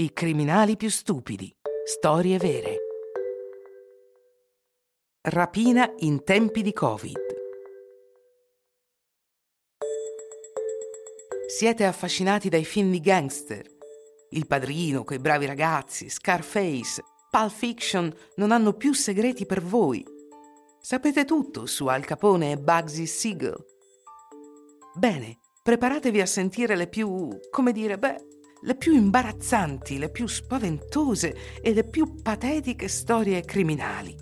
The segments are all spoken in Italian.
I criminali più stupidi. Storie vere. Rapina in tempi di Covid. Siete affascinati dai film di gangster? Il padrino, quei bravi ragazzi, Scarface, Pulp Fiction non hanno più segreti per voi. Sapete tutto su Al Capone e Bugsy Siegel. Bene, preparatevi a sentire le più, come dire, beh, le più imbarazzanti, le più spaventose e le più patetiche storie criminali.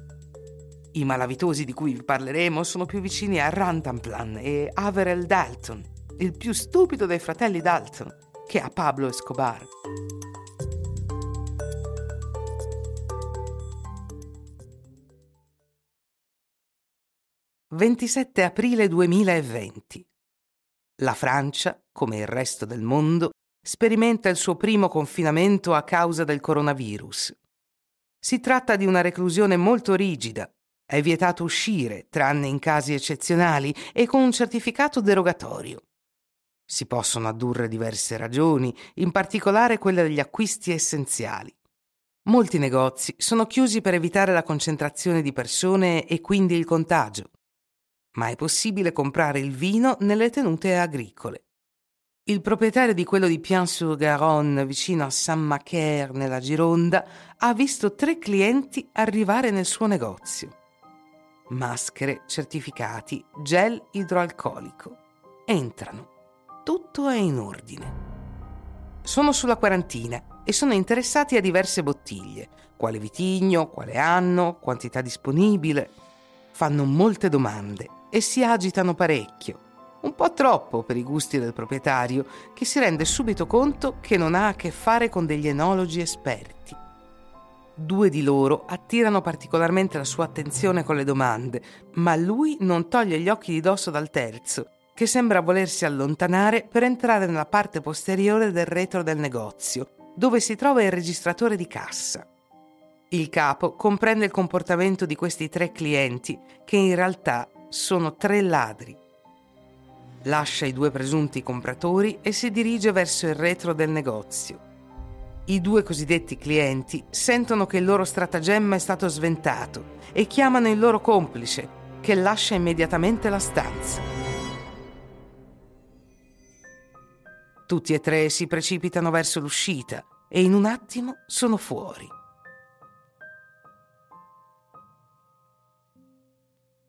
I malavitosi di cui vi parleremo sono più vicini a Rantanplan e Averell Dalton, il più stupido dei fratelli Dalton, che a Pablo Escobar. «27 aprile 2020. La Francia, come il resto del mondo, sperimenta il suo primo confinamento a causa del coronavirus. Si tratta di una reclusione molto rigida. È vietato uscire, tranne in casi eccezionali e con un certificato derogatorio. Si possono addurre diverse ragioni, in particolare quella degli acquisti essenziali. Molti negozi sono chiusi per evitare la concentrazione di persone e quindi il contagio. Ma è possibile comprare il vino nelle tenute agricole. Il proprietario di quello di Pian-sur-Garonne, vicino a Saint-Macaire, nella Gironda, ha visto tre clienti arrivare nel suo negozio. Maschere, certificati, gel idroalcolico. Entrano. Tutto è in ordine. Sono sulla quarantina e sono interessati a diverse bottiglie. Quale vitigno, quale anno, quantità disponibile. Fanno molte domande e si agitano parecchio un po' troppo per i gusti del proprietario, che si rende subito conto che non ha a che fare con degli enologi esperti. Due di loro attirano particolarmente la sua attenzione con le domande, ma lui non toglie gli occhi di dosso dal terzo, che sembra volersi allontanare per entrare nella parte posteriore del retro del negozio, dove si trova il registratore di cassa. Il capo comprende il comportamento di questi tre clienti, che in realtà sono tre ladri lascia i due presunti compratori e si dirige verso il retro del negozio. I due cosiddetti clienti sentono che il loro stratagemma è stato sventato e chiamano il loro complice, che lascia immediatamente la stanza. Tutti e tre si precipitano verso l'uscita e in un attimo sono fuori.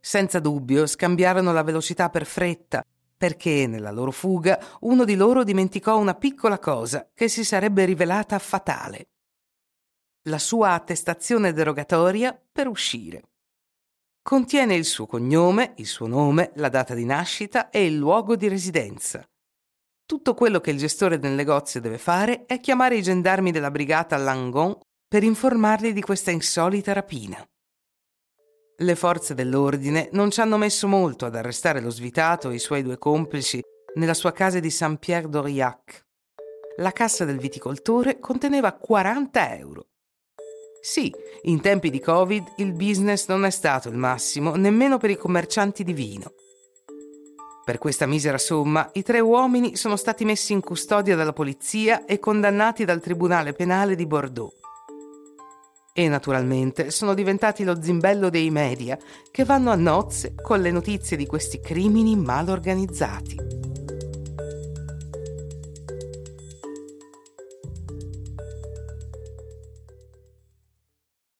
Senza dubbio scambiarono la velocità per fretta perché nella loro fuga uno di loro dimenticò una piccola cosa che si sarebbe rivelata fatale. La sua attestazione derogatoria per uscire. Contiene il suo cognome, il suo nome, la data di nascita e il luogo di residenza. Tutto quello che il gestore del negozio deve fare è chiamare i gendarmi della brigata Langon per informarli di questa insolita rapina. Le forze dell'ordine non ci hanno messo molto ad arrestare lo svitato e i suoi due complici nella sua casa di Saint-Pierre d'Aurillac. La cassa del viticoltore conteneva 40 euro. Sì, in tempi di Covid il business non è stato il massimo nemmeno per i commercianti di vino. Per questa misera somma i tre uomini sono stati messi in custodia dalla polizia e condannati dal Tribunale Penale di Bordeaux e naturalmente sono diventati lo zimbello dei media che vanno a nozze con le notizie di questi crimini mal organizzati.